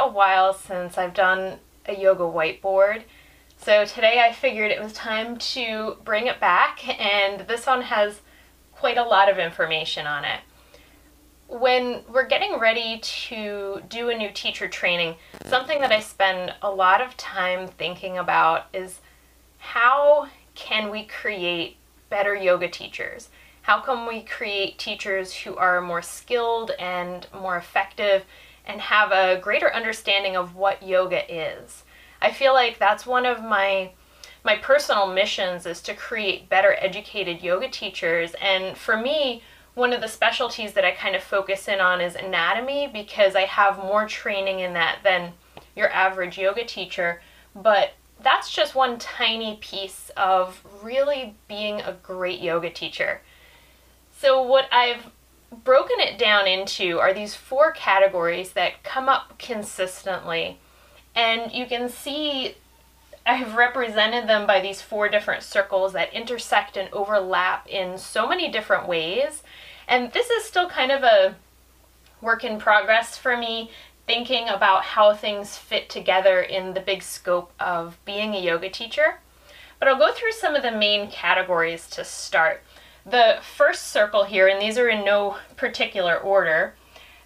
a while since I've done a yoga whiteboard. So today I figured it was time to bring it back and this one has quite a lot of information on it. When we're getting ready to do a new teacher training, something that I spend a lot of time thinking about is how can we create better yoga teachers? How can we create teachers who are more skilled and more effective and have a greater understanding of what yoga is? I feel like that's one of my my personal missions is to create better educated yoga teachers and for me one of the specialties that I kind of focus in on is anatomy because I have more training in that than your average yoga teacher but that's just one tiny piece of really being a great yoga teacher. So, what I've broken it down into are these four categories that come up consistently. And you can see I've represented them by these four different circles that intersect and overlap in so many different ways. And this is still kind of a work in progress for me, thinking about how things fit together in the big scope of being a yoga teacher. But I'll go through some of the main categories to start the first circle here, and these are in no particular order,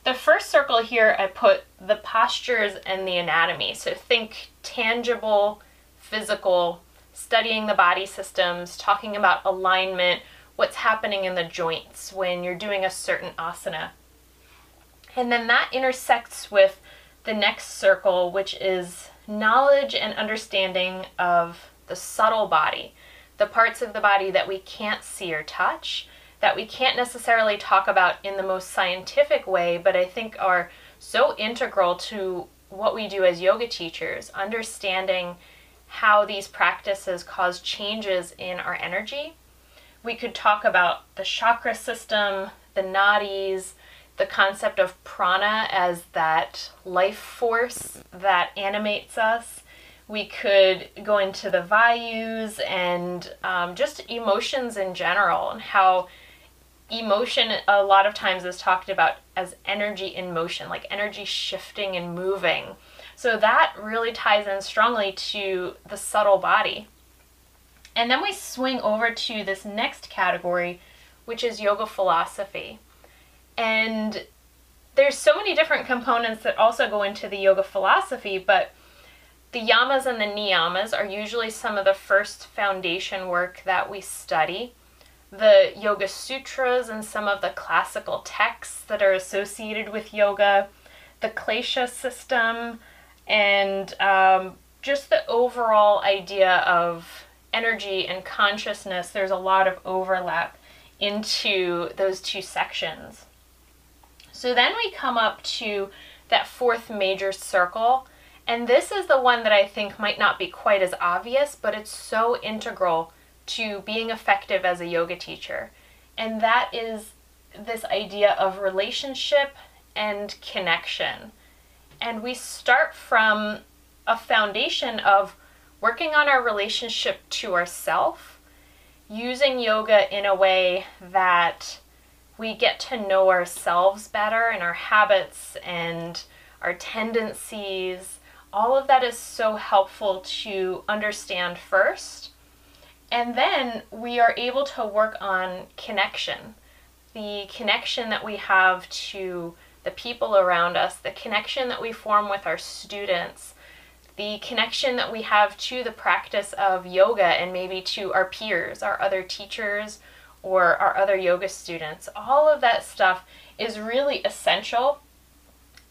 the first circle here I put the postures and the anatomy. So think tangible, physical, studying the body systems, talking about alignment, what's happening in the joints when you're doing a certain asana. And then that intersects with the next circle, which is knowledge and understanding of the subtle body the parts of the body that we can't see or touch, that we can't necessarily talk about in the most scientific way, but I think are so integral to what we do as yoga teachers, understanding how these practices cause changes in our energy. We could talk about the chakra system, the nadis, the concept of prana as that life force that animates us, we could go into the values and um, just emotions in general and how emotion a lot of times is talked about as energy in motion, like energy shifting and moving. So that really ties in strongly to the subtle body. And then we swing over to this next category, which is yoga philosophy. And there's so many different components that also go into the yoga philosophy, but the yamas and the niyamas are usually some of the first foundation work that we study. The Yoga Sutras and some of the classical texts that are associated with yoga, the Klesha system, and um, just the overall idea of energy and consciousness. There's a lot of overlap into those two sections. So then we come up to that fourth major circle and this is the one that I think might not be quite as obvious, but it's so integral to being effective as a yoga teacher. And that is this idea of relationship and connection. And we start from a foundation of working on our relationship to ourself, using yoga in a way that we get to know ourselves better and our habits and our tendencies all of that is so helpful to understand first. And then we are able to work on connection the connection that we have to the people around us, the connection that we form with our students, the connection that we have to the practice of yoga and maybe to our peers, our other teachers, or our other yoga students. All of that stuff is really essential.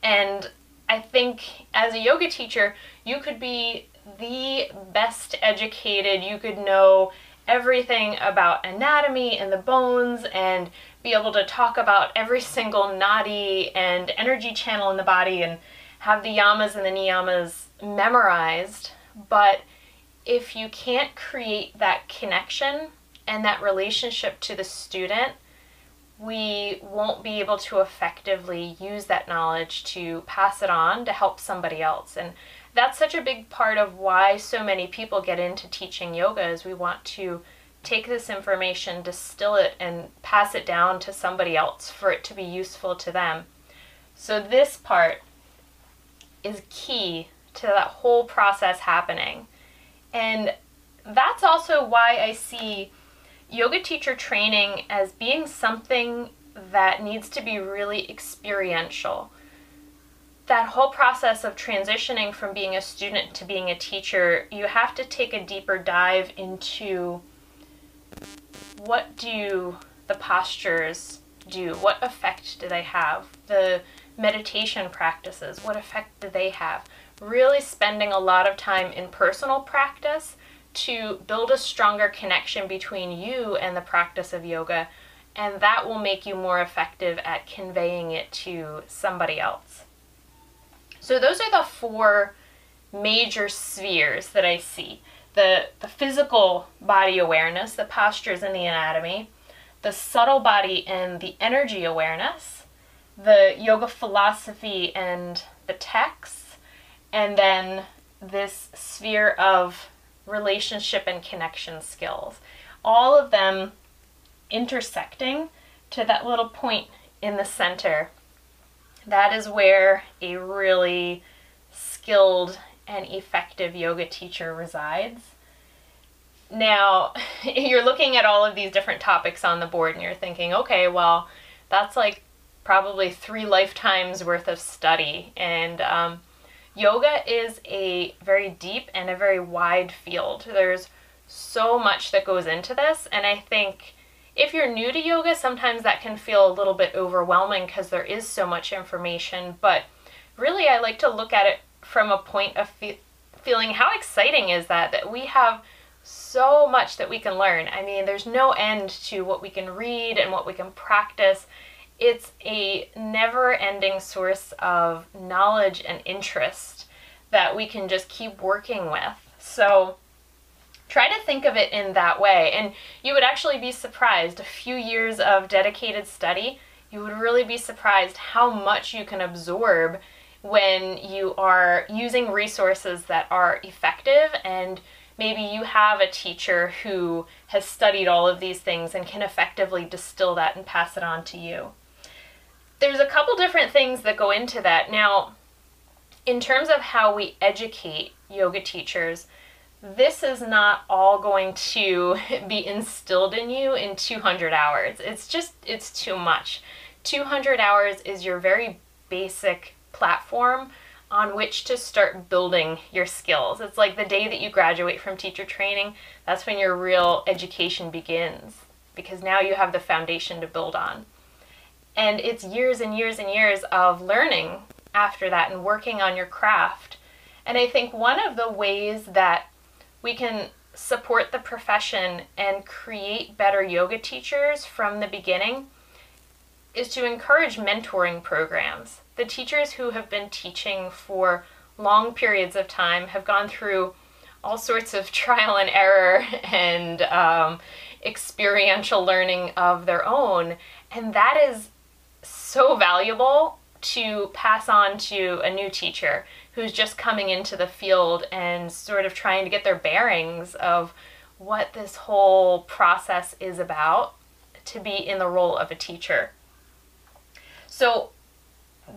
And I think as a yoga teacher, you could be the best educated, you could know everything about anatomy and the bones and be able to talk about every single nadi and energy channel in the body and have the yamas and the niyamas memorized. But if you can't create that connection and that relationship to the student, we won't be able to effectively use that knowledge to pass it on to help somebody else. And that's such a big part of why so many people get into teaching yoga is we want to take this information, distill it, and pass it down to somebody else for it to be useful to them. So this part is key to that whole process happening. And that's also why I see yoga teacher training as being something that needs to be really experiential. That whole process of transitioning from being a student to being a teacher, you have to take a deeper dive into what do the postures do? What effect do they have? The meditation practices, what effect do they have? Really spending a lot of time in personal practice to build a stronger connection between you and the practice of yoga, and that will make you more effective at conveying it to somebody else. So, those are the four major spheres that I see the, the physical body awareness, the postures and the anatomy, the subtle body and the energy awareness, the yoga philosophy and the texts, and then this sphere of relationship and connection skills. All of them intersecting to that little point in the center. That is where a really skilled and effective yoga teacher resides. Now, you're looking at all of these different topics on the board and you're thinking, okay, well, that's like probably three lifetimes worth of study. And um, yoga is a very deep and a very wide field. There's so much that goes into this, and I think if you're new to yoga, sometimes that can feel a little bit overwhelming because there is so much information. But really, I like to look at it from a point of fe- feeling how exciting is that that we have so much that we can learn. I mean, there's no end to what we can read and what we can practice it's a never ending source of knowledge and interest that we can just keep working with. So try to think of it in that way. And you would actually be surprised. A few years of dedicated study, you would really be surprised how much you can absorb when you are using resources that are effective and maybe you have a teacher who has studied all of these things and can effectively distill that and pass it on to you there's a couple different things that go into that. Now, in terms of how we educate yoga teachers, this is not all going to be instilled in you in 200 hours. It's just, it's too much. 200 hours is your very basic platform on which to start building your skills. It's like the day that you graduate from teacher training, that's when your real education begins because now you have the foundation to build on. And it's years and years and years of learning after that and working on your craft. And I think one of the ways that we can support the profession and create better yoga teachers from the beginning is to encourage mentoring programs. The teachers who have been teaching for long periods of time have gone through all sorts of trial and error and um, experiential learning of their own. And that is so valuable to pass on to a new teacher who's just coming into the field and sort of trying to get their bearings of what this whole process is about to be in the role of a teacher. So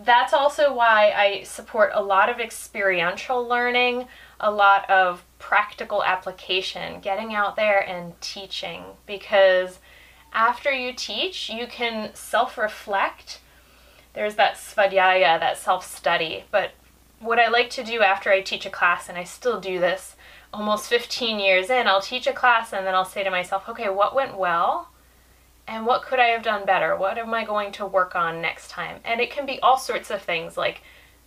that's also why I support a lot of experiential learning, a lot of practical application, getting out there and teaching because after you teach, you can self reflect. There's that svadhyaya, that self study. But what I like to do after I teach a class, and I still do this almost 15 years in, I'll teach a class and then I'll say to myself, okay, what went well? And what could I have done better? What am I going to work on next time? And it can be all sorts of things like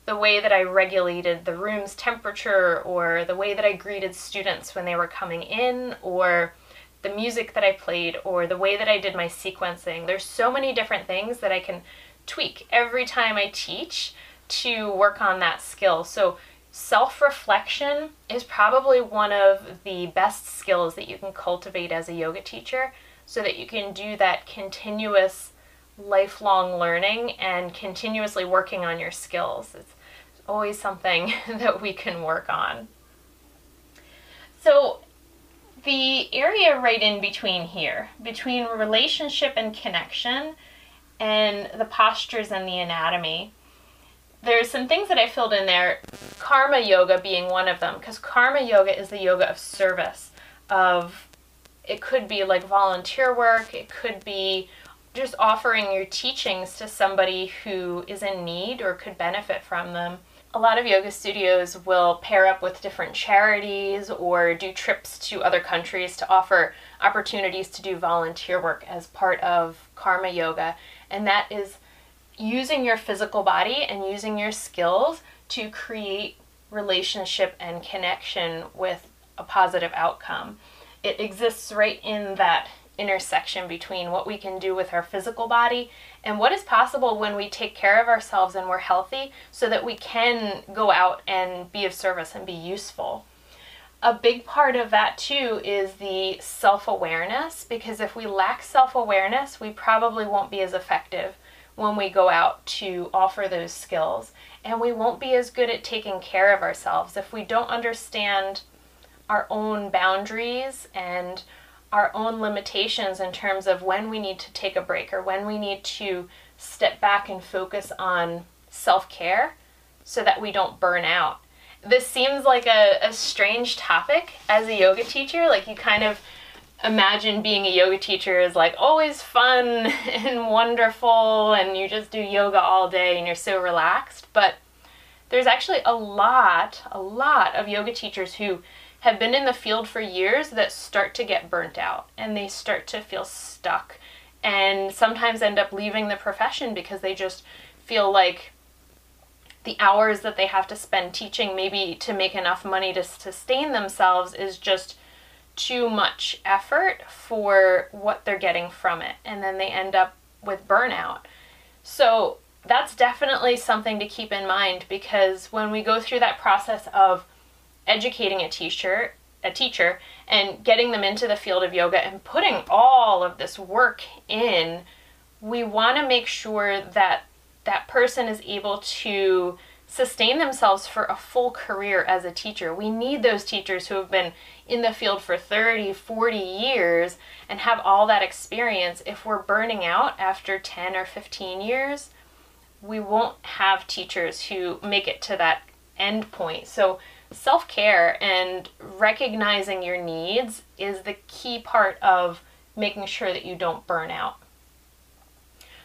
the way that I regulated the room's temperature, or the way that I greeted students when they were coming in, or the music that I played or the way that I did my sequencing. There's so many different things that I can tweak every time I teach to work on that skill. So self reflection is probably one of the best skills that you can cultivate as a yoga teacher so that you can do that continuous lifelong learning and continuously working on your skills. It's always something that we can work on. So, the area right in between here, between relationship and connection, and the postures and the anatomy, there's some things that I filled in there, karma yoga being one of them, because karma yoga is the yoga of service, of it could be like volunteer work, it could be just offering your teachings to somebody who is in need or could benefit from them. A lot of yoga studios will pair up with different charities or do trips to other countries to offer opportunities to do volunteer work as part of karma yoga. And that is using your physical body and using your skills to create relationship and connection with a positive outcome. It exists right in that intersection between what we can do with our physical body and what is possible when we take care of ourselves and we're healthy so that we can go out and be of service and be useful. A big part of that too is the self awareness because if we lack self awareness, we probably won't be as effective when we go out to offer those skills. And we won't be as good at taking care of ourselves if we don't understand our own boundaries and our own limitations in terms of when we need to take a break or when we need to step back and focus on self care so that we don't burn out. This seems like a, a strange topic as a yoga teacher. Like, you kind of imagine being a yoga teacher is like always fun and wonderful, and you just do yoga all day and you're so relaxed. But there's actually a lot, a lot of yoga teachers who have been in the field for years that start to get burnt out and they start to feel stuck and sometimes end up leaving the profession because they just feel like the hours that they have to spend teaching maybe to make enough money to sustain themselves is just too much effort for what they're getting from it and then they end up with burnout. So that's definitely something to keep in mind because when we go through that process of educating a teacher a teacher and getting them into the field of yoga and putting all of this work in we want to make sure that that person is able to sustain themselves for a full career as a teacher. We need those teachers who have been in the field for 30, 40 years and have all that experience. If we're burning out after 10 or 15 years, we won't have teachers who make it to that end point. So self care and recognizing your needs is the key part of making sure that you don't burn out.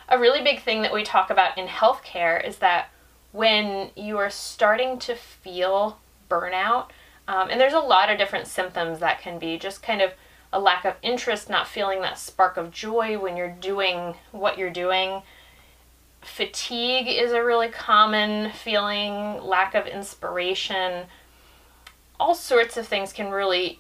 A really big thing that we talk about in healthcare is that when you are starting to feel burnout, um, and there's a lot of different symptoms that can be just kind of a lack of interest, not feeling that spark of joy when you're doing what you're doing. Fatigue is a really common feeling, lack of inspiration, all sorts of things can really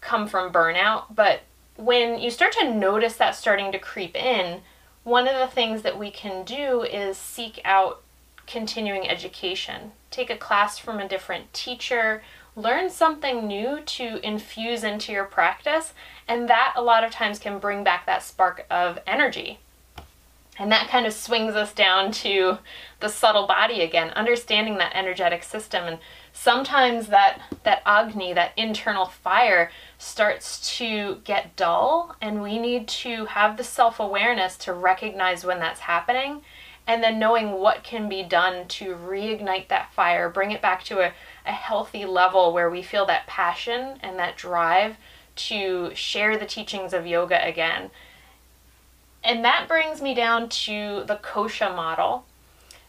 come from burnout, but when you start to notice that starting to creep in, one of the things that we can do is seek out continuing education. Take a class from a different teacher, learn something new to infuse into your practice, and that a lot of times can bring back that spark of energy. And that kind of swings us down to the subtle body again, understanding that energetic system and sometimes that that agni that internal fire starts to get dull and we need to have the self-awareness to recognize when that's happening and then knowing what can be done to reignite that fire bring it back to a, a healthy level where we feel that passion and that drive to share the teachings of yoga again. And that brings me down to the kosha model.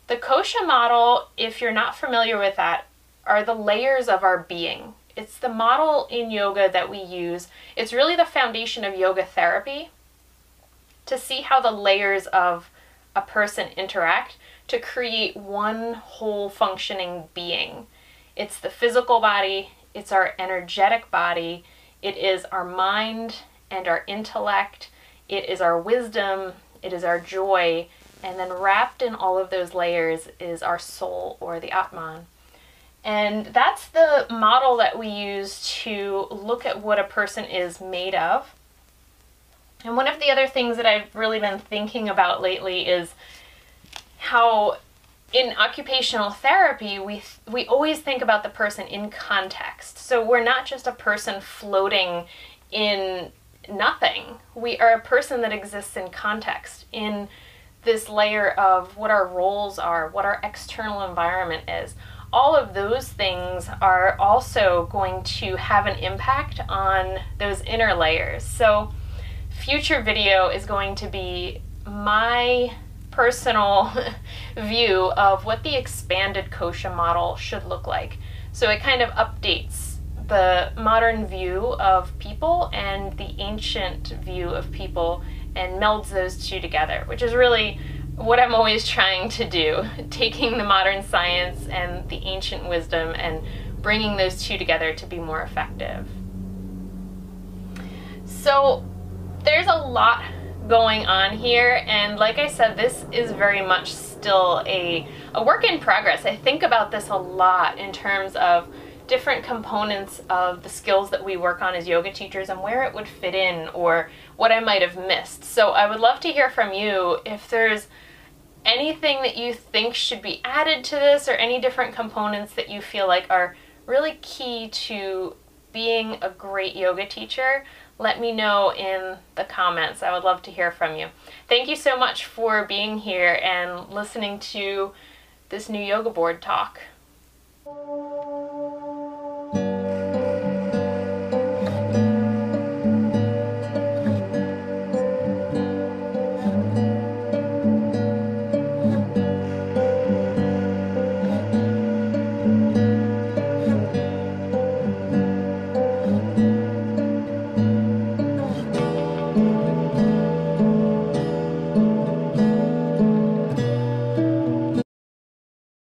The kosha model if you're not familiar with that are the layers of our being. It's the model in yoga that we use. It's really the foundation of yoga therapy to see how the layers of a person interact to create one whole functioning being. It's the physical body, it's our energetic body, it is our mind and our intellect, it is our wisdom, it is our joy, and then wrapped in all of those layers is our soul or the Atman. And that's the model that we use to look at what a person is made of. And one of the other things that I've really been thinking about lately is how in occupational therapy we we always think about the person in context. So we're not just a person floating in nothing. We are a person that exists in context in this layer of what our roles are, what our external environment is. All of those things are also going to have an impact on those inner layers. So, future video is going to be my personal view of what the expanded kosha model should look like. So it kind of updates the modern view of people and the ancient view of people and melds those two together, which is really what I'm always trying to do, taking the modern science and the ancient wisdom and bringing those two together to be more effective. So there's a lot going on here and like I said this is very much still a, a work in progress. I think about this a lot in terms of different components of the skills that we work on as yoga teachers and where it would fit in or what I might have missed. So I would love to hear from you if there's anything that you think should be added to this or any different components that you feel like are really key to being a great yoga teacher, let me know in the comments. I would love to hear from you. Thank you so much for being here and listening to this new yoga board talk.